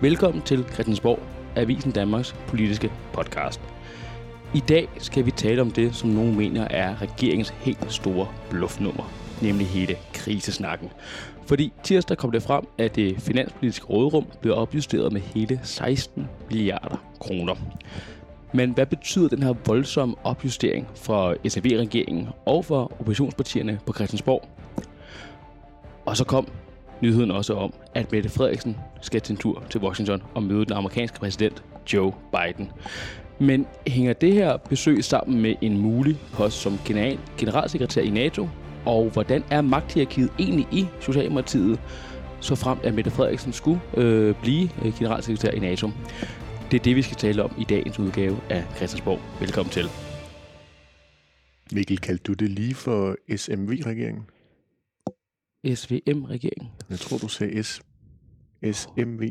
Velkommen til Christiansborg, Avisen Danmarks politiske podcast. I dag skal vi tale om det, som nogen mener er regeringens helt store bluffnummer, nemlig hele krisesnakken. Fordi tirsdag kom det frem, at det finanspolitiske råderum blev opjusteret med hele 16 milliarder kroner. Men hvad betyder den her voldsomme opjustering for SAV-regeringen og for oppositionspartierne på Christiansborg? Og så kom nyheden også om, at Mette Frederiksen skal til en tur til Washington og møde den amerikanske præsident Joe Biden. Men hænger det her besøg sammen med en mulig post som general, generalsekretær i NATO? Og hvordan er magthierarkiet egentlig i Socialdemokratiet, så frem at Mette Frederiksen skulle øh, blive øh, generalsekretær i NATO? Det er det, vi skal tale om i dagens udgave af Christiansborg. Velkommen til. Mikkel, kaldte du det lige for SMV-regeringen? SVM-regeringen. Jeg tror, du sagde S. SMV.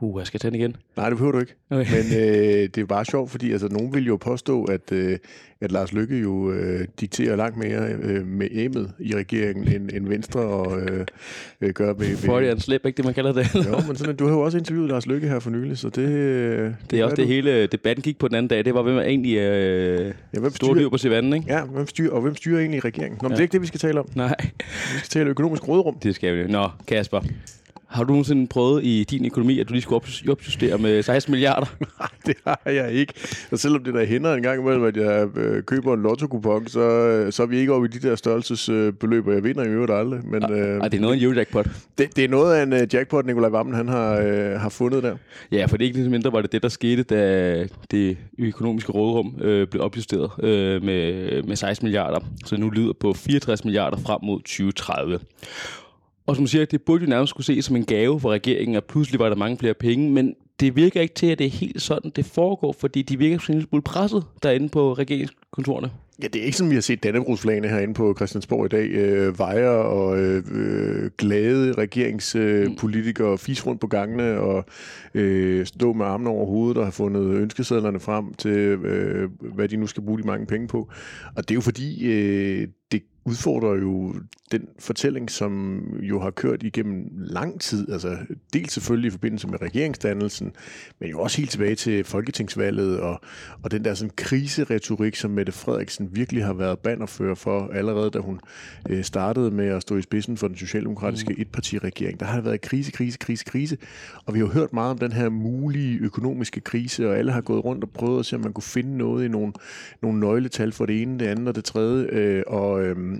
Uh, jeg skal den igen. Nej, det behøver du ikke. Okay. Men øh, det er bare sjovt, fordi altså, nogen vil jo påstå, at, øh, at Lars Lykke jo øh, dikterer langt mere øh, med æmmet i regeringen, end, end Venstre og øh, øh, gør med... For det er en slip, ikke det, man kalder det? Jo, men sådan, du har jo også interviewet Lars Lykke her for nylig, så det... Øh, Det er også det du. hele debatten gik på den anden dag. Det var, hvem er egentlig øh, Ja, hvem styrer, dyr på savannen, ikke? ja, hvem styrer, og hvem styrer egentlig regeringen? Nå, men Ja. det er ikke det, vi skal tale om. Nej, Vi skal tale økonomisk rådrum. det skal vi. Nå, Kasper. Har du nogensinde prøvet i din økonomi, at du lige skulle op- opjustere med 16 milliarder? Nej, det har jeg ikke. Og selvom det der hænder en gang imellem, at jeg øh, køber en lotto så, øh, så er vi ikke oppe i de der størrelsesbeløb, og jeg vinder i øvrigt aldrig. Men øh, Ej, det er noget af en Eurojackpot. det, det er noget af en øh, jackpot, Nikolaj Vammen han har, øh, har fundet der. Ja, for det er ikke lidt mindre var det det, der skete, da det økonomiske rådrum øh, blev opjusteret øh, med, med 16 milliarder. Så nu lyder på 64 milliarder frem mod 2030. Og som siger, det burde jo nærmest skulle ses som en gave for regeringen, og pludselig var der mange flere penge, men det virker ikke til, at det er helt sådan, det foregår, fordi de virker sådan en lille smule presset derinde på regeringskontorerne. Ja, det er ikke sådan, vi har set Dannebrugsflagene herinde på Christiansborg i dag. Øh, vejer og øh, glade regeringspolitikere øh, fis rundt på gangene og øh, stå med armene over hovedet og have fundet ønskesedlerne frem til, øh, hvad de nu skal bruge de mange penge på. Og det er jo fordi, øh, det udfordrer jo den fortælling, som jo har kørt igennem lang tid. Altså dels selvfølgelig i forbindelse med regeringsdannelsen, men jo også helt tilbage til folketingsvalget og, og den der sådan kriseretorik, som Mette Frederiksen virkelig har været bannerfører for allerede, da hun øh, startede med at stå i spidsen for den socialdemokratiske mm. etpartiregering. Der har været krise, krise, krise, krise, og vi har jo hørt meget om den her mulige økonomiske krise, og alle har gået rundt og prøvet at se, om man kunne finde noget i nogle, nogle nøgletal for det ene, det andet og det tredje, øh, og, øh,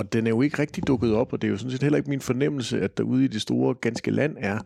og den er jo ikke rigtig dukket op, og det er jo sådan set heller ikke min fornemmelse, at der ude i det store ganske land er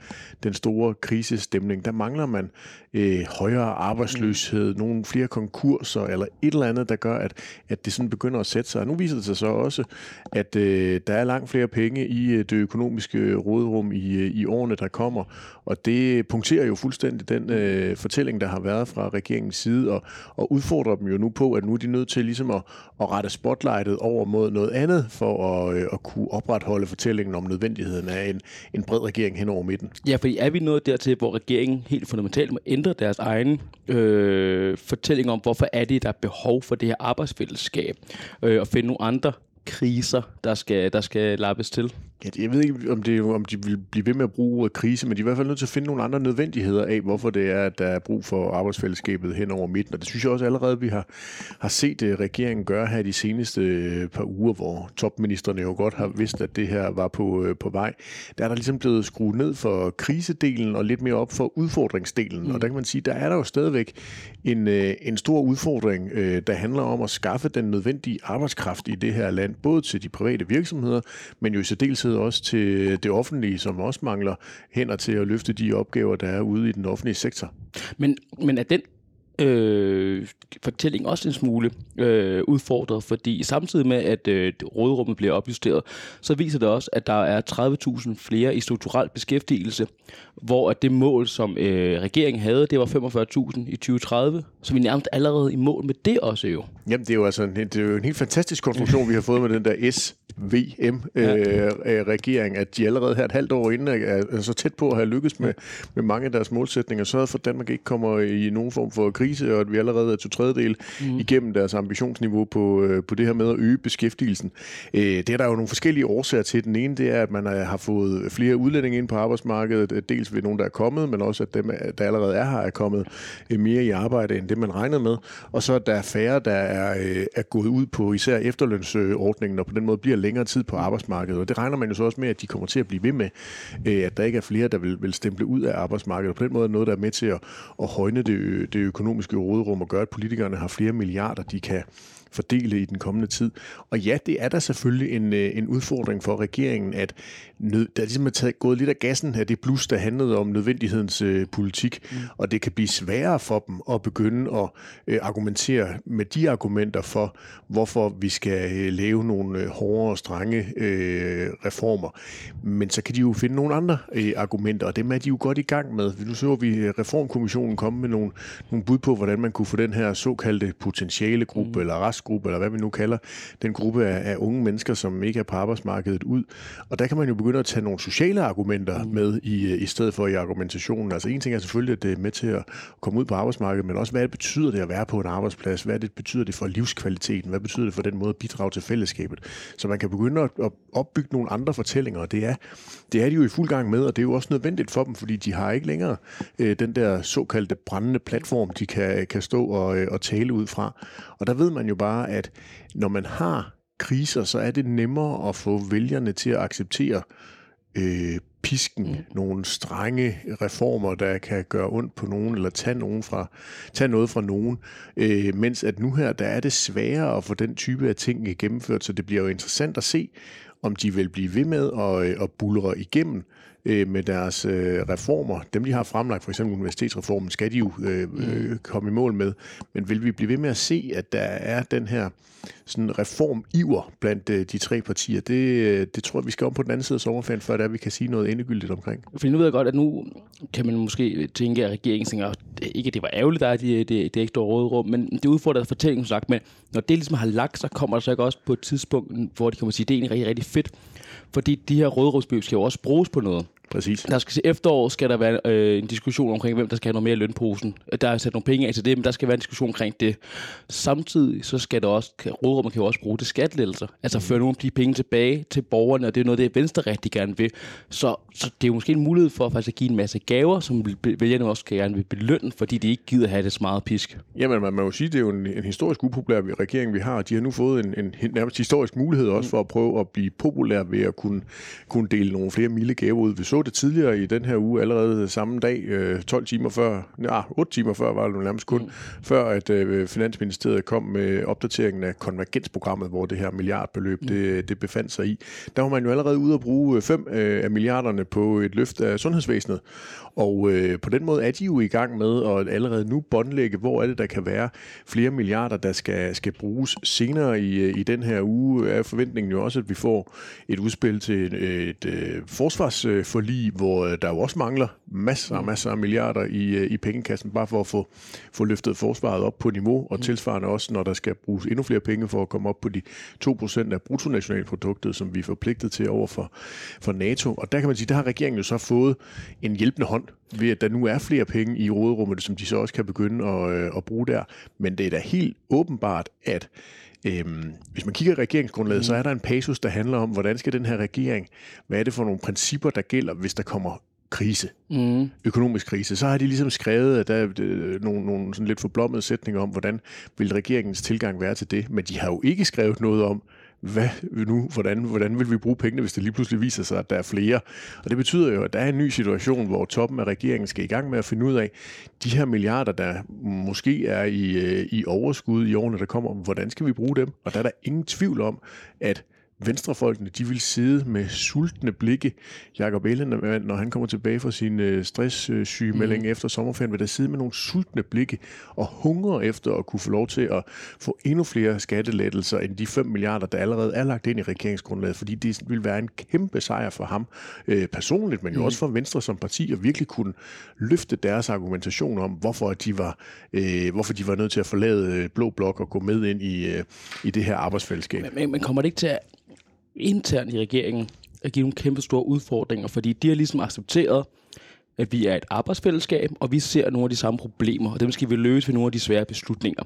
den store krisestemning. Der mangler man øh, højere arbejdsløshed, nogle flere konkurser, eller et eller andet, der gør, at, at det sådan begynder at sætte sig. Og nu viser det sig så også, at øh, der er langt flere penge i øh, det økonomiske råderum i, øh, i årene, der kommer, og det punkterer jo fuldstændig den øh, fortælling, der har været fra regeringens side, og, og udfordrer dem jo nu på, at nu er de nødt til ligesom at, at rette spotlightet over mod noget andet, for at, øh, at kunne opretholde fortællingen om nødvendigheden af en, en bred regering hen over midten. Ja, fordi er vi nået dertil, hvor regeringen helt fundamentalt må ændre deres egen øh, fortælling om, hvorfor er det, der er behov for det her arbejdsfællesskab, øh, og finde nogle andre kriser, der skal, der skal lappes til. Ja, jeg ved ikke, om, det, om de vil blive ved med at bruge ordet krise, men de er i hvert fald nødt til at finde nogle andre nødvendigheder af, hvorfor det er, at der er brug for arbejdsfællesskabet hen over midten. Og det synes jeg også allerede, vi har, har set uh, regeringen gøre her de seneste uh, par uger, hvor topministerne jo godt har vidst, at det her var på, uh, på vej. Der er der ligesom blevet skruet ned for krisedelen og lidt mere op for udfordringsdelen. Mm. Og der kan man sige, der er der jo stadigvæk en, uh, en stor udfordring, uh, der handler om at skaffe den nødvendige arbejdskraft i det her land, både til de private virksomheder, men jo i særdeleshed også til det offentlige, som også mangler hænder til at løfte de opgaver, der er ude i den offentlige sektor. Men, men er den øh, fortælling også en smule øh, udfordret, fordi samtidig med, at øh, rådrummet bliver opjusteret, så viser det også, at der er 30.000 flere i strukturel beskæftigelse, hvor at det mål, som øh, regeringen havde, det var 45.000 i 2030, så vi er nærmest allerede i mål med det også jo. Jamen, det er jo altså en, det er jo en helt fantastisk konstruktion, vi har fået med den der SVM-regering, øh, at de allerede her et halvt år inden er, er så tæt på at have lykkes med, med mange af deres målsætninger, så for at Danmark ikke kommer i nogen form for krise, og at vi allerede er to tredjedel mm. igennem deres ambitionsniveau på, øh, på det her med at øge beskæftigelsen. Øh, det er der jo nogle forskellige årsager til. Den ene, det er, at man har fået flere udlændinge ind på arbejdsmarkedet, dels ved nogen, der er kommet, men også at dem, der allerede er her, er kommet mere i arbejde, end det man regnede med. Og så der er færre, der er, er gået ud på især efterlønsordningen, og på den måde bliver længere tid på arbejdsmarkedet. Og det regner man jo så også med, at de kommer til at blive ved med, at der ikke er flere, der vil, vil stemple ud af arbejdsmarkedet. Og på den måde er noget, der er med til at, at højne det, det økonomiske råderum og gøre, at politikerne har flere milliarder, de kan fordele i den kommende tid. Og ja, det er der selvfølgelig en, øh, en udfordring for regeringen, at nød, der ligesom er taget, gået lidt af gassen af det blus, der handlede om nødvendighedens øh, politik, mm. og det kan blive sværere for dem at begynde at øh, argumentere med de argumenter for, hvorfor vi skal øh, lave nogle øh, hårde og strenge øh, reformer. Men så kan de jo finde nogle andre øh, argumenter, og dem er de jo godt i gang med. Nu så vi Reformkommissionen komme med nogle, nogle bud på, hvordan man kunne få den her såkaldte potentiale gruppe, mm. eller restgruppe, eller hvad vi nu kalder den gruppe af, af unge mennesker, som ikke er på arbejdsmarkedet ud. Og der kan man jo begynde at tage nogle sociale argumenter mm. med i, i stedet for i argumentationen. Altså en ting er selvfølgelig, at det er med til at komme ud på arbejdsmarkedet, men også hvad betyder det at være på en arbejdsplads? Hvad det betyder det for livskvaliteten? Hvad betyder det for den måde at bidrage til fællesskabet? Så man kan begynde at, opbygge nogle andre fortællinger, og det er, det er de jo i fuld gang med, og det er jo også nødvendigt for dem, fordi de har ikke længere øh, den der såkaldte brændende platform, de kan, kan stå og, øh, og tale ud fra. Og der ved man jo bare, at når man har kriser, så er det nemmere at få vælgerne til at acceptere øh, pisken, mm. nogle strenge reformer, der kan gøre ondt på nogen, eller tage, nogen fra, tage noget fra nogen. Øh, mens at nu her, der er det sværere at få den type af ting gennemført, så det bliver jo interessant at se, om de vil blive ved med at, øh, at bulre igennem øh, med deres øh, reformer. Dem, de har fremlagt, for eksempel universitetsreformen, skal de jo øh, mm. øh, komme i mål med. Men vil vi blive ved med at se, at der er den her sådan reformiver blandt øh, de tre partier? Det, øh, det tror jeg, vi skal om på den anden side af sommerferien, før det er, vi kan sige noget endegyldigt omkring. For nu ved jeg godt, at nu kan man måske tænke, at regeringen tænker, ikke at det var ærgerligt, der er det, det, det ekstra råderum, men det udfordrer fortællingen, sagt, men når det ligesom har lagt, så kommer der så ikke også på et tidspunkt, hvor de kommer at sige, at det er egentlig rigtig, rigtig fedt, fordi de her råderumsbeløb skal jo også bruges på noget. Præcis. Der skal, efterår skal der være øh, en diskussion omkring, hvem der skal have noget mere i lønposen. Der er sat nogle penge af til det, men der skal være en diskussion omkring det. Samtidig så skal der også, rådrummet kan jo også bruge til skattelettelser. Altså mm. føre nogle af de penge tilbage til borgerne, og det er noget, det Venstre rigtig gerne vil. Så, så det er jo måske en mulighed for faktisk at give en masse gaver, som vælgerne også gerne vil belønne, fordi de ikke gider have det så meget pisk. Jamen, man må jo sige, det er jo en, en historisk upopulær regering, vi har. De har nu fået en, en, en nærmest historisk mulighed også mm. for at prøve at blive populær ved at kunne, kunne dele nogle flere milde gaver ud. Vi så det tidligere i den her uge, allerede samme dag, 12 øh, timer før, ja, 8 timer før var det nærmest kun, mm. før at øh, Finansministeriet kom med opdateringen af konvergensprogrammet, hvor det her milliardbeløb mm. det, det befandt sig i. Der var man jo allerede ude at bruge 5 øh, af milliarderne på et løft af sundhedsvæsenet. Og øh, på den måde er de jo i gang med at allerede nu båndlægge, hvor er det, der kan være flere milliarder, der skal, skal bruges senere i, i den her uge. Er forventningen jo også, at vi får et udspil til et, et, et forsvarsforlig, hvor der jo også mangler masser og masser af milliarder i, i pengekassen, bare for at få, få løftet forsvaret op på niveau, og mm. tilsvarende også, når der skal bruges endnu flere penge for at komme op på de 2% af bruttonationalproduktet, som vi er forpligtet til over for, for NATO. Og der kan man sige, der har regeringen jo så fået en hjælpende hånd ved at der nu er flere penge i råderummet, som de så også kan begynde at, øh, at bruge der. Men det er da helt åbenbart, at Øhm, hvis man kigger i regeringsgrundlaget, mm. så er der en passus, der handler om, hvordan skal den her regering, hvad er det for nogle principper, der gælder, hvis der kommer krise, mm. økonomisk krise, så har de ligesom skrevet, at der er øh, nogle, nogle sådan lidt forblommede sætninger om, hvordan vil regeringens tilgang være til det, men de har jo ikke skrevet noget om, hvad nu, hvordan, hvordan vil vi bruge pengene, hvis det lige pludselig viser sig, at der er flere. Og det betyder jo, at der er en ny situation, hvor toppen af regeringen skal i gang med at finde ud af, de her milliarder, der måske er i, øh, i overskud i årene, der kommer, hvordan skal vi bruge dem? Og der er der ingen tvivl om, at venstrefolkene, de vil sidde med sultne blikke. Jakob Ellemann, når han kommer tilbage fra sin øh, stresssygemelding mm. efter sommerferien, vil der sidde med nogle sultne blikke og hungre efter at kunne få lov til at få endnu flere skattelettelser end de 5 milliarder, der allerede er lagt ind i regeringsgrundlaget, fordi det vil være en kæmpe sejr for ham øh, personligt, men jo mm. også for Venstre som parti at virkelig kunne løfte deres argumentation om, hvorfor de var, øh, hvorfor de var nødt til at forlade øh, Blå Blok og gå med ind i, øh, i det her arbejdsfællesskab. Men, men, men kommer det ikke til at internt i regeringen at give nogle kæmpe store udfordringer, fordi de har ligesom accepteret, at vi er et arbejdsfællesskab, og vi ser nogle af de samme problemer, og dem skal vi løse ved nogle af de svære beslutninger.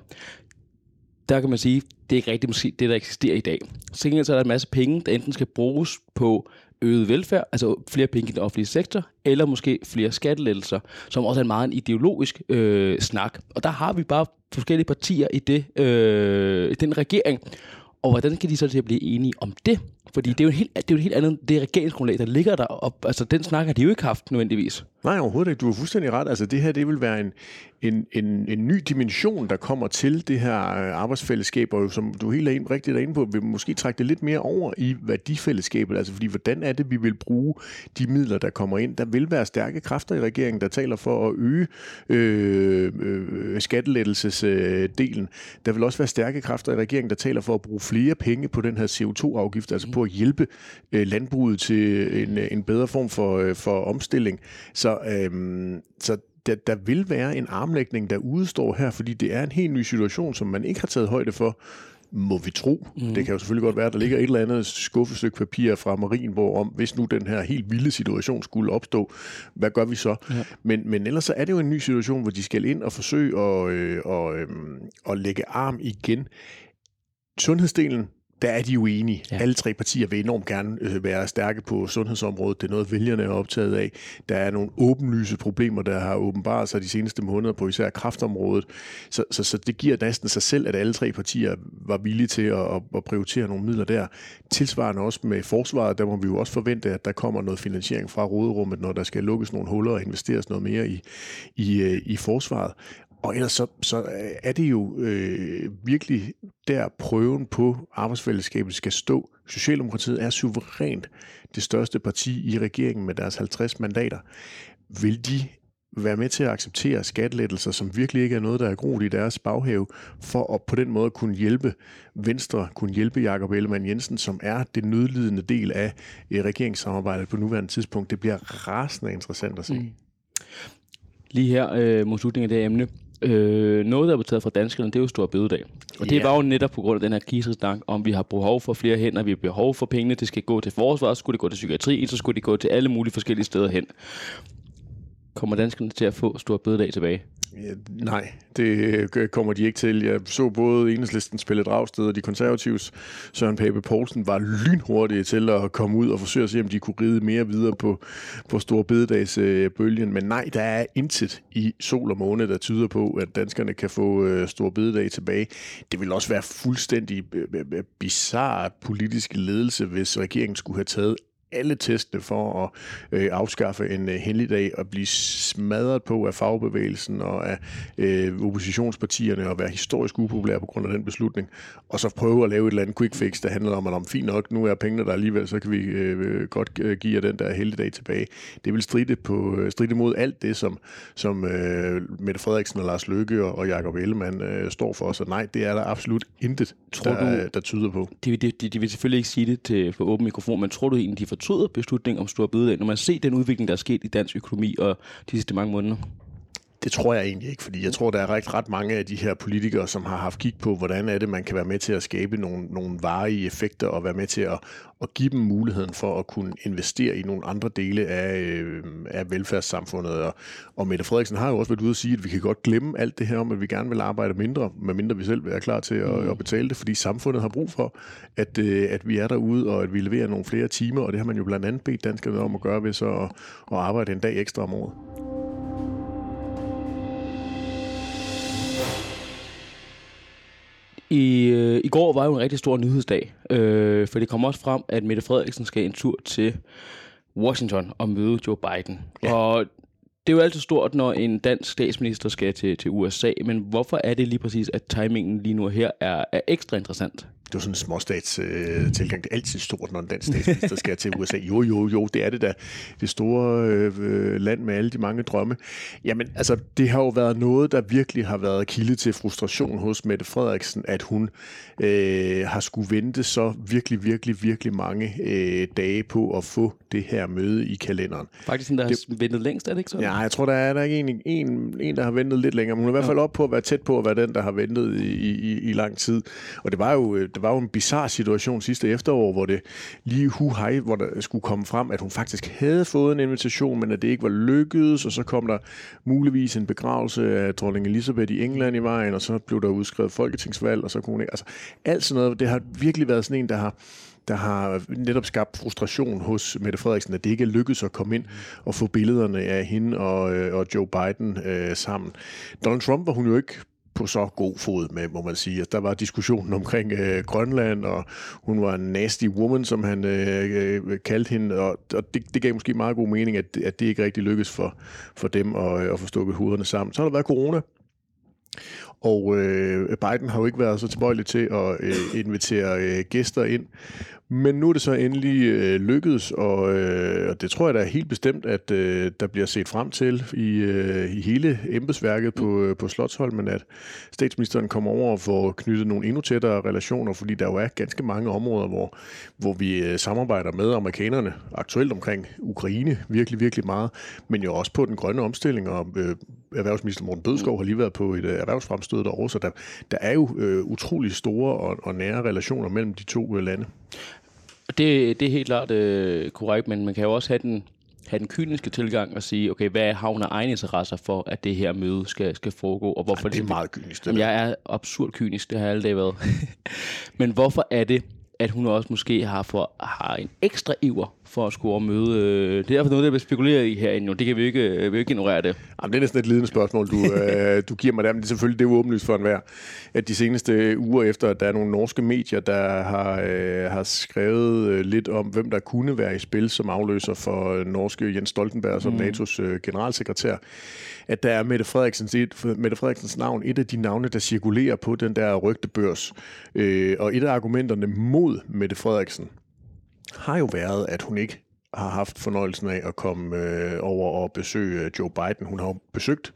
Der kan man sige, det er ikke rigtigt måske det, der eksisterer i dag. Så er der en masse penge, der enten skal bruges på øget velfærd, altså flere penge i den offentlige sektor, eller måske flere skattelettelser, som også er en meget en ideologisk øh, snak. Og der har vi bare forskellige partier i det, øh, i den regering. Og hvordan kan de så til at blive enige om det? Fordi det er jo, helt, det er jo et helt andet det regeringsgrundlag, der ligger der. Og, altså, den snak har de jo ikke haft nødvendigvis. Nej, overhovedet ikke. Du har fuldstændig ret. Altså, det her det vil være en, en, en, en ny dimension, der kommer til det her øh, arbejdsfællesskab, og som du helt er ind, rigtigt er inde på, vil måske trække det lidt mere over i værdifællesskabet. Altså, fordi hvordan er det, vi vil bruge de midler, der kommer ind? Der vil være stærke kræfter i regeringen, der taler for at øge øh, øh, skattelettelsesdelen. Der vil også være stærke kræfter i regeringen, der taler for at bruge flere penge på den her CO2-afgift, altså på at hjælpe øh, landbruget til en, en bedre form for, øh, for omstilling. Så, øh, så der, der vil være en armlægning, der udstår her, fordi det er en helt ny situation, som man ikke har taget højde for, må vi tro. Mm. Det kan jo selvfølgelig godt være, at der ligger et eller andet skuffestykke papir fra Marienborg om, hvis nu den her helt vilde situation skulle opstå, hvad gør vi så? Ja. Men, men ellers så er det jo en ny situation, hvor de skal ind og forsøge at, øh, og, øh, at lægge arm igen. Sundhedsdelen, der er de jo enige. Ja. Alle tre partier vil enormt gerne øh, være stærke på sundhedsområdet. Det er noget, vælgerne er optaget af. Der er nogle åbenlyse problemer, der har åbenbart sig de seneste måneder på især kraftområdet. Så, så, så det giver næsten sig selv, at alle tre partier var villige til at, at prioritere nogle midler der. Tilsvarende også med forsvaret, der må vi jo også forvente, at der kommer noget finansiering fra råderummet, når der skal lukkes nogle huller og investeres noget mere i, i, øh, i forsvaret. Og ellers så, så er det jo øh, virkelig der prøven på arbejdsfællesskabet skal stå. Socialdemokratiet er suverænt det største parti i regeringen med deres 50 mandater. Vil de være med til at acceptere skattelettelser, som virkelig ikke er noget, der er groet i deres baghave, for at på den måde kunne hjælpe Venstre, kunne hjælpe Jakob Ellemann Jensen, som er det nødlidende del af øh, regeringssamarbejdet på nuværende tidspunkt. Det bliver rasende interessant at se. Mm. Lige her øh, mod slutningen af det emne, Øh, noget, der er taget fra danskerne, det er jo stor bededag. Og yeah. det var jo netop på grund af den her kisesnak, om vi har behov for flere hænder, vi har behov for pengene, det skal gå til forsvar, så skulle det gå til psykiatri, så skulle det gå til alle mulige forskellige steder hen. Kommer danskerne til at få stor bededag tilbage? Ja, nej, det øh, kommer de ikke til. Jeg så både Enhedslistens Pelle Dragsted og de konservatives Søren Pape Poulsen var lynhurtige til at komme ud og forsøge at se, om de kunne ride mere videre på, på store Bededagsbølgen. Øh, Men nej, der er intet i sol og måne, der tyder på, at danskerne kan få øh, Bededag tilbage. Det vil også være fuldstændig øh, bizarre politisk ledelse, hvis regeringen skulle have taget alle testene for at øh, afskaffe en øh, helligdag og blive smadret på af fagbevægelsen og af øh, oppositionspartierne og være historisk upopulær på grund af den beslutning, og så prøve at lave et eller andet quick fix, der handler om, at om fint nok, nu er pengene der alligevel, så kan vi øh, godt øh, give jer den der helligdag tilbage. Det vil stride, på, øh, stride mod alt det, som, som øh, Mette Frederiksen og Lars Løkke og, og Jakob Ellemann øh, står for, så nej, det er der absolut intet, tror der, du, der tyder på. De, de, de, de vil selvfølgelig ikke sige det til, for åben mikrofon, men tror du egentlig, de får fortryder beslutningen om stor bededag, når man ser den udvikling, der er sket i dansk økonomi og de sidste mange måneder? Det tror jeg egentlig ikke, fordi jeg tror, der er ret, ret mange af de her politikere, som har haft kig på, hvordan er det, man kan være med til at skabe nogle, nogle varige effekter og være med til at, at give dem muligheden for at kunne investere i nogle andre dele af, øh, af velfærdssamfundet. Og, og Mette Frederiksen har jo også været ude at sige, at vi kan godt glemme alt det her om, at vi gerne vil arbejde mindre, medmindre vi selv er klar til at, mm. at betale det, fordi samfundet har brug for, at, øh, at vi er derude, og at vi leverer nogle flere timer, og det har man jo blandt andet bedt danskerne om at gøre ved så at, at arbejde en dag ekstra om året. I, øh, I går var jo en rigtig stor nyhedsdag, øh, for det kom også frem, at Mette Frederiksen skal en tur til Washington og møde Joe Biden. Ja. Og det er jo altid stort, når en dansk statsminister skal til, til USA, men hvorfor er det lige præcis, at timingen lige nu her er, er ekstra interessant? Det er sådan en småstats øh, tilgang. Det er altid stort, når en dansk statsminister skal til USA. Jo, jo, jo, det er det da. Det store øh, land med alle de mange drømme. Jamen, altså, det har jo været noget, der virkelig har været kilde til frustration hos Mette Frederiksen, at hun øh, har skulle vente så virkelig, virkelig, virkelig mange øh, dage på at få det her møde i kalenderen. Faktisk en, der det, har ventet længst, er det ikke sådan? Ja, jeg tror, der er, der er en, en, en, der har ventet lidt længere. Men hun er i hvert fald op på at være tæt på at være den, der har ventet i, i, i lang tid. Og det var jo, der var jo en bizarre situation sidste efterår, hvor det lige hu hej, hvor der skulle komme frem, at hun faktisk havde fået en invitation, men at det ikke var lykkedes, og så kom der muligvis en begravelse af dronning Elisabeth i England i vejen, og så blev der udskrevet folketingsvalg, og så kunne hun ikke... Altså, alt sådan noget, det har virkelig været sådan en, der har der har netop skabt frustration hos Mette Frederiksen, at det ikke er lykkedes at komme ind og få billederne af hende og, øh, og Joe Biden øh, sammen. Donald Trump var hun jo ikke på så god fod med, må man sige. Altså, der var diskussionen omkring øh, Grønland, og hun var en nasty woman, som han øh, øh, kaldte hende, og, og det, det gav måske meget god mening, at, at det ikke rigtig lykkedes for, for dem at, øh, at få stukket hovederne sammen. Så har der været corona, og øh, Biden har jo ikke været så tilbøjelig til at øh, invitere øh, gæster ind. Men nu er det så endelig øh, lykkedes, og, øh, og det tror jeg da er helt bestemt, at øh, der bliver set frem til i, øh, i hele embedsværket på, øh, på Slottsholmen, at statsministeren kommer over og får knyttet nogle endnu tættere relationer, fordi der jo er ganske mange områder, hvor, hvor vi øh, samarbejder med amerikanerne, aktuelt omkring Ukraine, virkelig, virkelig meget, men jo også på den grønne omstilling, og øh, erhvervsminister Morten Bødskov har lige været på et øh, erhvervsfremstød derovre, så der, der er jo øh, utrolig store og, og nære relationer mellem de to øh, lande. Det, det er helt klart øh, korrekt, men man kan jo også have den, have den kyniske tilgang og sige, okay, hvad af egne interesser for, at det her møde skal, skal foregå? Og hvorfor Ej, det er meget kynisk. Det jeg er absurd kynisk, det har jeg aldrig været. men hvorfor er det, at hun også måske har, for, har en ekstra iver for at skulle møde. Øh, det er derfor noget, der bliver spekuleret i herinde. Det kan vi ikke, øh, vi ikke ignorere det. Jamen, det er næsten et lidende spørgsmål, du, øh, du giver mig der. Men det er selvfølgelig det er åbenlyst for enhver, at de seneste uger efter, at der er nogle norske medier, der har, øh, har skrevet øh, lidt om, hvem der kunne være i spil som afløser for øh, norske Jens Stoltenberg som mm. NATO's øh, generalsekretær, at der er Mette Frederiksens, et, Mette Frederiksens navn et af de navne, der cirkulerer på den der rygtebørs. Øh, og et af argumenterne mod Mette Frederiksen, har jo været, at hun ikke har haft fornøjelsen af at komme øh, over og besøge øh, Joe Biden. Hun har jo besøgt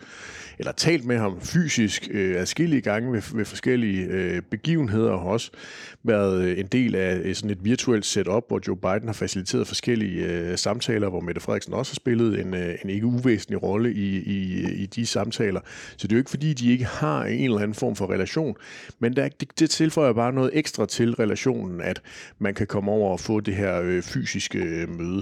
eller talt med ham fysisk øh, adskillige gange ved, ved forskellige øh, begivenheder og har også været øh, en del af øh, sådan et virtuelt setup, hvor Joe Biden har faciliteret forskellige øh, samtaler, hvor Mette Frederiksen også har spillet en, øh, en ikke uvæsentlig rolle i, i, i de samtaler. Så det er jo ikke fordi, de ikke har en eller anden form for relation, men der, det, det tilføjer bare noget ekstra til relationen, at man kan komme over og få det her øh, fysiske øh, møde.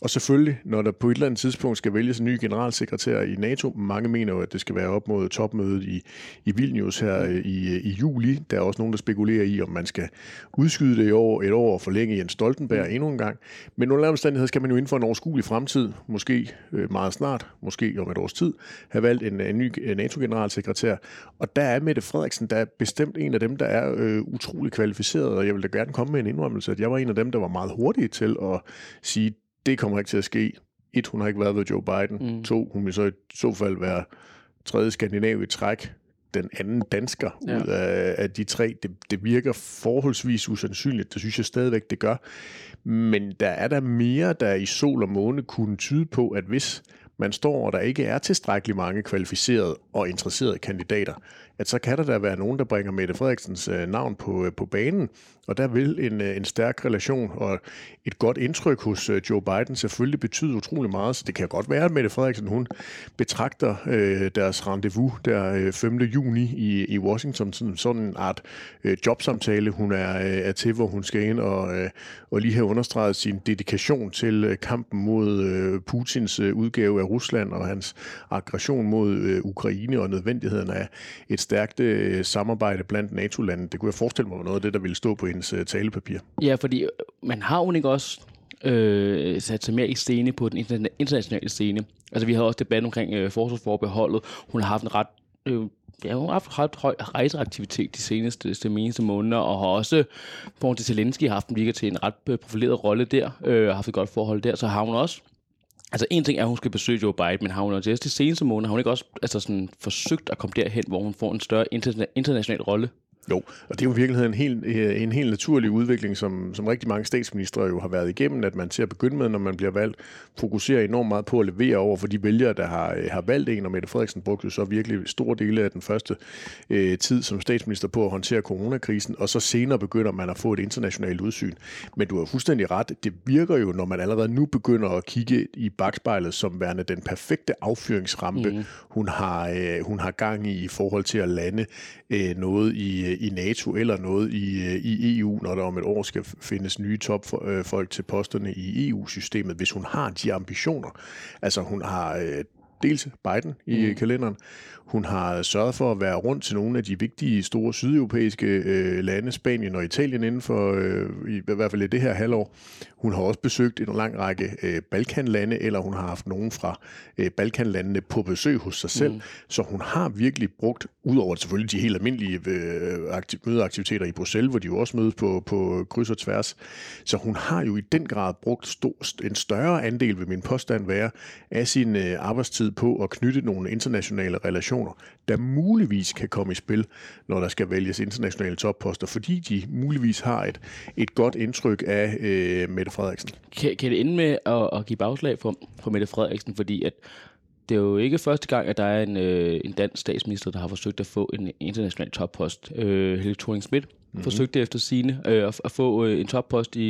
Og selvfølgelig, når der på et eller andet tidspunkt skal vælges en ny generalsekretær i NATO, mange mener jo, at det skal være op mod topmødet i, i Vilnius her mm. i, i juli. Der er også nogen, der spekulerer i, om man skal udskyde det i år, et år og forlænge Jens Stoltenberg mm. endnu en gang. Men under omstændigheder skal man jo inden for en overskuelig fremtid, måske øh, meget snart, måske om et års tid, have valgt en, en ny NATO-generalsekretær. Og der er Mette Frederiksen, der er bestemt en af dem, der er øh, utrolig kvalificeret, og jeg vil da gerne komme med en indrømmelse, at jeg var en af dem, der var meget hurtig til at sige, det kommer ikke til at ske. Et, hun har ikke været ved Joe Biden. Mm. To, hun vil så i så fald være tredje skandinav i træk. Den anden dansker ja. ud af, af de tre. Det, det virker forholdsvis usandsynligt. Det synes jeg stadigvæk, det gør. Men der er der mere, der i sol og måne kunne tyde på, at hvis man står, og der ikke er tilstrækkeligt mange kvalificerede og interesserede kandidater, at så kan der da være nogen, der bringer Mette Frederiksens øh, navn på, øh, på banen, og der vil en, øh, en stærk relation og et godt indtryk hos øh, Joe Biden selvfølgelig betyde utrolig meget, så det kan godt være, at Mette Frederiksen hun betragter øh, deres rendezvous der øh, 5. juni i, i Washington som sådan en art øh, jobsamtale, hun er, er til, hvor hun skal ind og, øh, og lige have understreget sin dedikation til kampen mod øh, Putins udgave af Rusland og hans aggression mod øh, Ukraine og nødvendigheden af et stærkt øh, samarbejde blandt NATO-landene. Det kunne jeg forestille mig var noget af det, der ville stå på hendes øh, talepapir. Ja, fordi øh, man har jo ikke også øh, sat sig mere i scene på den internationale scene. Altså vi havde også debat omkring øh, forsvarsforbeholdet. Hun har haft en ret øh, ja, hun har haft ret høj rejseaktivitet de seneste, de seneste måneder, og har også, forhold til Zelensky, haft en virker til en ret øh, profileret rolle der, øh, har haft et godt forhold der, så har hun også Altså en ting er, at hun skal besøge Joe Biden, men har hun også de seneste måneder, har hun ikke også altså sådan, forsøgt at komme derhen, hvor hun får en større international rolle? Jo, og det er jo i virkeligheden en helt, øh, en helt naturlig udvikling, som, som rigtig mange statsministre jo har været igennem, at man til at begynde med, når man bliver valgt, fokuserer enormt meget på at levere over for de vælgere, der har, øh, har valgt en, og Mette Frederiksen brugte jo så virkelig store dele af den første øh, tid som statsminister på at håndtere coronakrisen, og så senere begynder man at få et internationalt udsyn. Men du har fuldstændig ret, det virker jo, når man allerede nu begynder at kigge i bagspejlet som værende den perfekte affyringsrampe, mm. hun, har, øh, hun har gang i i forhold til at lande øh, noget i, i NATO eller noget i, øh, i EU, når der om et år skal findes nye topfolk til posterne i EU-systemet, hvis hun har de ambitioner. Altså hun har øh, dels Biden i mm. kalenderen. Hun har sørget for at være rundt til nogle af de vigtige store sydeuropæiske øh, lande, Spanien og Italien inden for, øh, i, i hvert fald i det her halvår. Hun har også besøgt en lang række øh, Balkanlande, eller hun har haft nogen fra øh, Balkanlandene på besøg hos sig selv. Mm. Så hun har virkelig brugt, udover selvfølgelig de helt almindelige øh, aktiv- mødeaktiviteter i Bruxelles, hvor de jo også mødes på, på kryds og tværs, så hun har jo i den grad brugt stor, en større andel, vil min påstand være, af sin øh, arbejdstid på at knytte nogle internationale relationer, der muligvis kan komme i spil, når der skal vælges internationale topposter, fordi de muligvis har et, et godt indtryk af øh, Mette Frederiksen. Kan, kan det ende med at, at give bagslag for, for Mette Frederiksen, fordi at det er jo ikke første gang, at der er en, øh, en dansk statsminister, der har forsøgt at få en international toppost. Øh, Helle thorning schmidt mm-hmm. forsøgte efter sine øh, at, at få øh, en toppost i,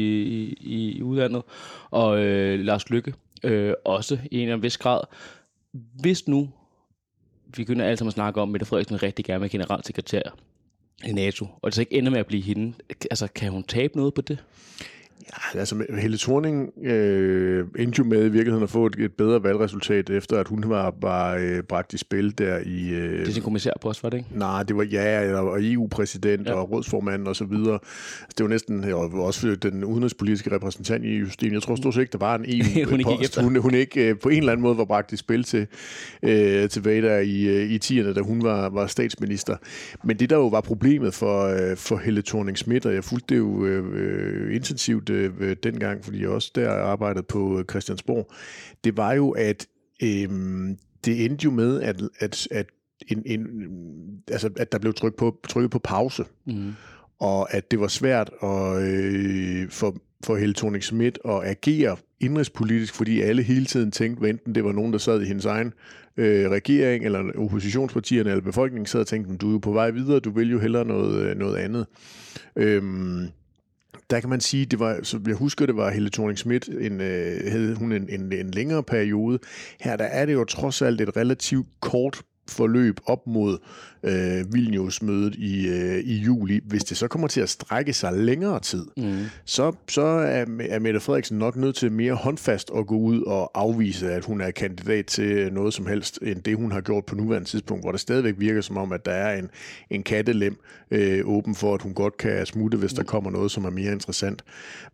i, i udlandet, og øh, Lars Lykke øh, også i en eller anden vis grad. Hvis nu, vi kunne alle sammen snakke om, at Mette Frederiksen rigtig gerne vil generalsekretær i NATO, og det så ikke ender med at blive hende, altså kan hun tabe noget på det? Ja, altså Helle Thorning øh, endte jo med i virkeligheden at få et, et bedre valgresultat, efter at hun var, var øh, bragt i spil der i... Øh, det er sin kommissærpost, var det ikke? Nej, det var ja, og EU-præsident ja. og rådsformand og så videre. Altså, det var næsten ja, også den udenrigspolitiske repræsentant i Justine. Jeg tror stort set ikke, der var en EU-post. hun, hun ikke øh, på en eller anden måde var bragt i spil til, øh, tilbage der i, øh, i 10'erne, da hun var, var statsminister. Men det der jo var problemet for, øh, for Helle thorning schmidt og jeg fulgte det jo øh, øh intensivt øh, dengang, fordi jeg også der arbejdede på Christiansborg, det var jo, at øh, det endte jo med, at, at, at, en, en, altså, at der blev trykket på, trykket på pause. Mm. Og at det var svært at, øh, for, for Helle thorning Schmidt at agere indrigspolitisk, fordi alle hele tiden tænkte, enten det var nogen, der sad i hendes egen øh, regering, eller oppositionspartierne, eller befolkningen sad og tænkte, du er jo på vej videre, du vil jo hellere noget, noget andet. Øhm, der kan man sige, det var, så jeg husker, det var Helle thorning Schmidt, en, øh, havde hun en, en, en længere periode. Her der er det jo trods alt et relativt kort forløb op mod øh, Vilnius-mødet i, øh, i juli. Hvis det så kommer til at strække sig længere tid, mm. så, så er, er Mette Frederiksen nok nødt til mere håndfast at gå ud og afvise, at hun er kandidat til noget som helst, end det hun har gjort på nuværende tidspunkt, hvor det stadigvæk virker som om, at der er en, en kattelem øh, åben for, at hun godt kan smutte, hvis mm. der kommer noget, som er mere interessant.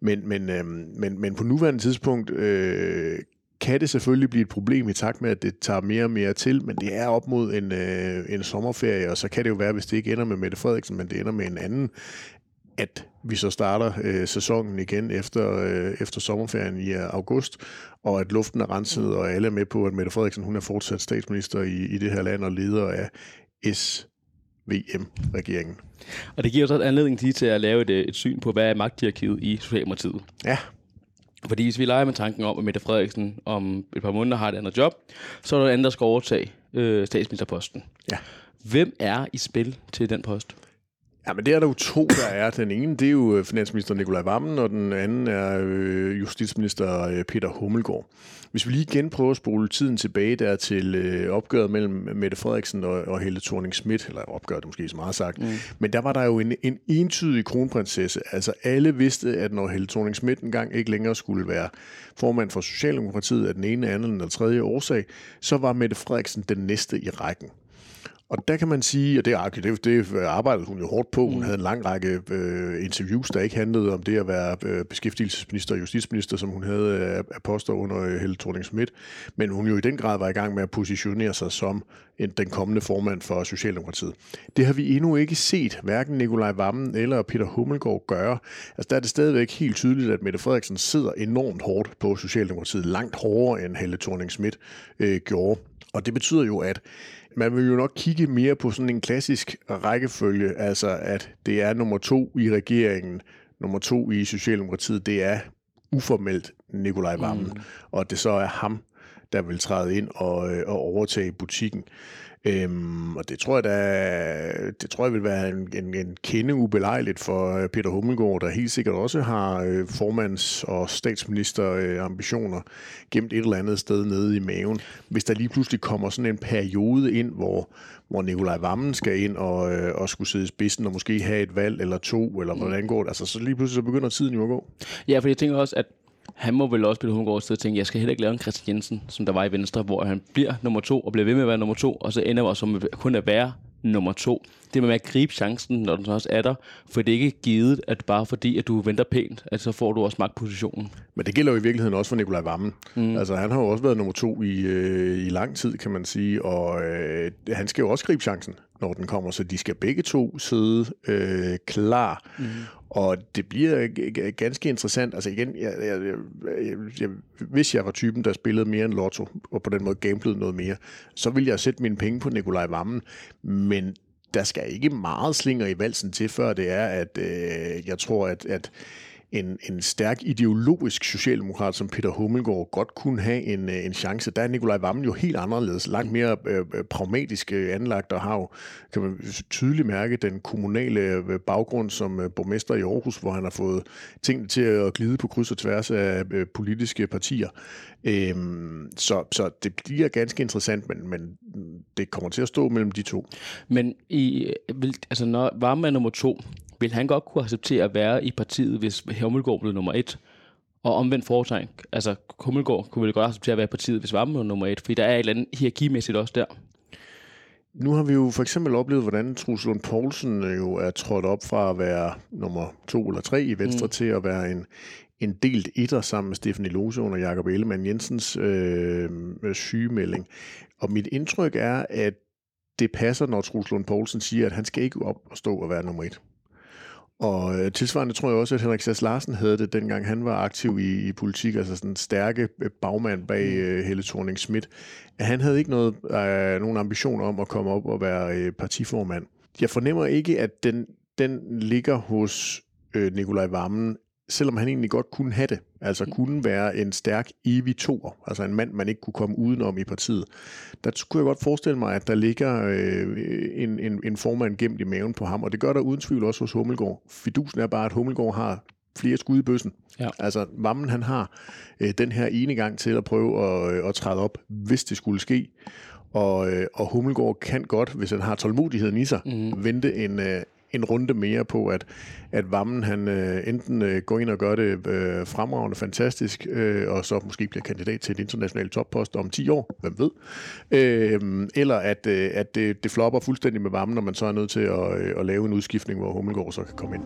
Men, men, øh, men, men på nuværende tidspunkt øh, kan det selvfølgelig blive et problem i takt med, at det tager mere og mere til, men det er op mod en, øh, en sommerferie, og så kan det jo være, hvis det ikke ender med Mette Frederiksen, men det ender med en anden, at vi så starter øh, sæsonen igen efter, øh, efter sommerferien i august, og at luften er renset, og alle er med på, at Mette Frederiksen hun er fortsat statsminister i, i det her land og leder af SVM-regeringen. Og det giver så et anledning til at lave et, et syn på, hvad er magthierarkiet i Socialdemokratiet. Ja. Fordi hvis vi leger med tanken om, at Mette Frederiksen om et par måneder har et andet job, så er der andet, der skal overtage øh, statsministerposten. Ja. Hvem er i spil til den post? Ja, men det er der jo to, der er. Den ene, det er jo øh, finansminister Nikolaj Vammen, og den anden er øh, justitsminister øh, Peter Hummelgaard. Hvis vi lige igen prøver at spole tiden tilbage der til øh, opgøret mellem Mette Frederiksen og, og Helle thorning Schmidt, eller opgøret måske så meget sagt, mm. men der var der jo en, en entydig kronprinsesse. Altså alle vidste, at når Helle thorning Schmidt engang ikke længere skulle være formand for Socialdemokratiet af den ene, anden eller tredje årsag, så var Mette Frederiksen den næste i rækken. Og der kan man sige, og det, det, det arbejdede hun jo hårdt på. Hun mm. havde en lang række øh, interviews, der ikke handlede om det at være øh, beskæftigelsesminister og justitsminister, som hun havde øh, poster under øh, Helle thorning Schmidt. Men hun jo i den grad var i gang med at positionere sig som en, den kommende formand for Socialdemokratiet. Det har vi endnu ikke set, hverken Nikolaj Vammen eller Peter Hummelgaard gøre. Altså der er det stadigvæk helt tydeligt, at Mette Frederiksen sidder enormt hårdt på Socialdemokratiet, langt hårdere end Helle thorning øh, gjorde. Og det betyder jo, at man vil jo nok kigge mere på sådan en klassisk rækkefølge, altså at det er nummer to i regeringen, nummer to i Socialdemokratiet, det er uformelt Nikolaj Vammen, mm. og at det så er ham, der vil træde ind og, øh, og overtage butikken. Øhm, og det tror jeg, der, det tror jeg vil være en, en, en kende ubelejligt for øh, Peter Hummelgaard, der helt sikkert også har øh, formands- og statsministerambitioner gemt et eller andet sted nede i maven. Hvis der lige pludselig kommer sådan en periode ind, hvor, hvor Nikolaj Vammen skal ind og, øh, og skulle sidde i spidsen og måske have et valg eller to, eller hvordan går det, altså så lige pludselig så begynder tiden jo at gå. Ja, for jeg tænker også, at han må vel også Peter Hummelgaard sted tænke, jeg skal heller ikke lave en Christian Jensen, som der var i Venstre, hvor han bliver nummer to og bliver ved med at være nummer to, og så ender også som kun at være nummer to. Det med at gribe chancen, når den så også er der, for det er ikke givet, at bare fordi, at du venter pænt, at så får du også magtpositionen. Men det gælder jo i virkeligheden også for Nikolaj Vammen. Mm. Altså, han har jo også været nummer to i, øh, i lang tid, kan man sige, og øh, han skal jo også gribe chancen, når den kommer, så de skal begge to sidde øh, klar. Mm. Og det bliver ganske interessant. Altså igen, jeg, jeg, jeg, jeg, hvis jeg var typen, der spillede mere end Lotto, og på den måde gamblede noget mere, så ville jeg sætte mine penge på Nikolaj Vammen. Men der skal ikke meget slinger i valsen til, før det er, at øh, jeg tror, at, at en, en stærk ideologisk socialdemokrat som Peter Hummelgaard godt kunne have en, øh, en chance. Der er Nikolaj Vammen jo helt anderledes, langt mere øh, øh pragmatisk øh, anlagt og har jo, kan man tydeligt mærke, den kommunale baggrund som borgmester i Aarhus, hvor han har fået tingene til at glide på kryds og tværs af øh, politiske partier. Øhm, så, så det bliver ganske interessant, men, men det kommer til at stå mellem de to. Men i, altså når Varme er nummer to, vil han godt kunne acceptere at være i partiet, hvis Hummelgaard blev nummer et? Og omvendt foretegn, altså Hummelgaard kunne vel godt acceptere at være i partiet, hvis Varme blev nummer et, fordi der er et eller andet hierarkimæssigt også der. Nu har vi jo for eksempel oplevet, hvordan Truls Lund Poulsen jo er trådt op fra at være nummer to eller tre i Venstre mm. til at være en, en delt etter sammen med Stefanie Lose under Jakob Ellemann Jensens øh, sygemelding. Og mit indtryk er, at det passer, når Truls Lund Poulsen siger, at han skal ikke op og stå og være nummer et. Og øh, tilsvarende tror jeg også, at Henrik Sass Larsen havde det, dengang han var aktiv i, i politik, altså sådan en stærke øh, bagmand bag mm. øh, Helle thorning Schmidt. Han havde ikke noget, øh, nogen ambition om at komme op og være øh, partiformand. Jeg fornemmer ikke, at den, den ligger hos øh, Nikolaj Vammen, selvom han egentlig godt kunne have det, altså mm. kunne være en stærk evig toer, altså en mand, man ikke kunne komme udenom i partiet, der kunne jeg godt forestille mig, at der ligger øh, en, en, en formand gemt i maven på ham, og det gør der uden tvivl også hos Hummelgaard. Fidusen er bare, at Hummelgaard har flere skud i bøssen. Ja. Altså, Vammen han har øh, den her ene gang til at prøve at, øh, at træde op, hvis det skulle ske. Og, øh, og Hummelgaard kan godt, hvis han har tålmodigheden i sig, mm. vente en, øh, en runde mere på, at, at Vammen han øh, enten øh, går ind og gør det øh, fremragende fantastisk, øh, og så måske bliver kandidat til et internationalt toppost om 10 år, hvem ved, øh, eller at, øh, at det, det flopper fuldstændig med Vammen, når man så er nødt til at, øh, at lave en udskiftning, hvor Hummelgaard så kan komme ind.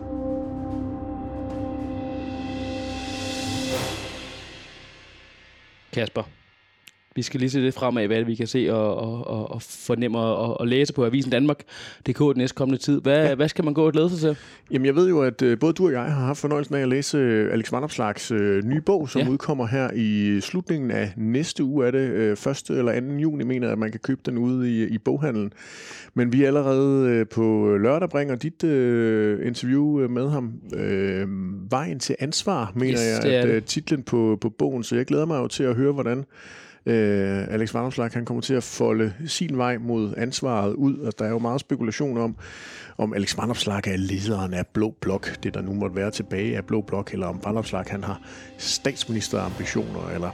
Kasper, vi skal lige se det fremad, hvad vi kan se og, og, og, og fornemme og, og læse på Avisen Danmark. Det den næste kommende tid. Hvad, ja. hvad skal man gå og glæde sig til? Jamen, jeg ved jo, at uh, både du og jeg har haft fornøjelsen af at læse uh, Alex Vandopslags uh, nye bog, som ja. udkommer her i slutningen af næste uge. Er det uh, 1. eller 2. juni, mener jeg, at man kan købe den ude i, i boghandlen. Men vi er allerede uh, på lørdag bringer dit uh, interview uh, med ham. Uh, Vejen til ansvar, mener yes, jeg, at uh, titlen på, på bogen. Så jeg glæder mig jo til at høre, hvordan øh, Alex Varnopslag, han kommer til at folde sin vej mod ansvaret ud. og der er jo meget spekulation om, om Alex Varnopslag er lederen af Blå Blok, det der nu måtte være tilbage af Blå Blok, eller om Varnopslag han har statsministerambitioner, eller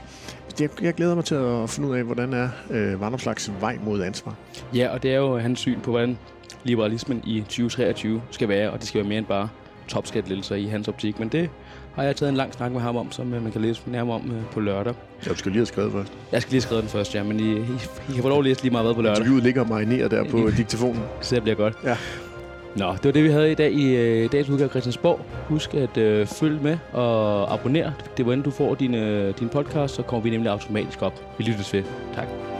jeg, jeg glæder mig til at finde ud af, hvordan er øh, Varnopslags vej mod ansvar. Ja, og det er jo hans syn på, hvordan liberalismen i 2023 skal være, og det skal være mere end bare topskattelælser i hans optik. Men det har jeg taget en lang snak med ham om, som øh, man kan læse nærmere om øh, på lørdag. Ja, du skal lige have skrevet først. Jeg skal lige have skrevet den først, ja, men I, I, I kan få lov at læse lige meget hvad på lørdag. Interviewet ligger marineret der på diktafonen. Så det bliver godt. Ja. Nå, det var det, vi havde i dag i øh, dagens udgave af Christiansborg. Husk at øh, følge med og abonnere. Det er, hvordan du får din, øh, din podcast, så kommer vi nemlig automatisk op. Vi lyttes ved. Tak.